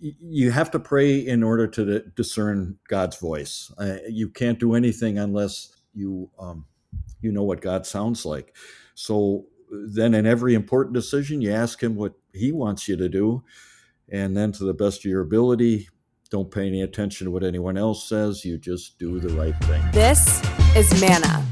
you have to pray in order to discern God's voice. Uh, you can't do anything unless you um, you know what God sounds like. So then, in every important decision, you ask Him what He wants you to do, and then to the best of your ability, don't pay any attention to what anyone else says. You just do the right thing. This is Manna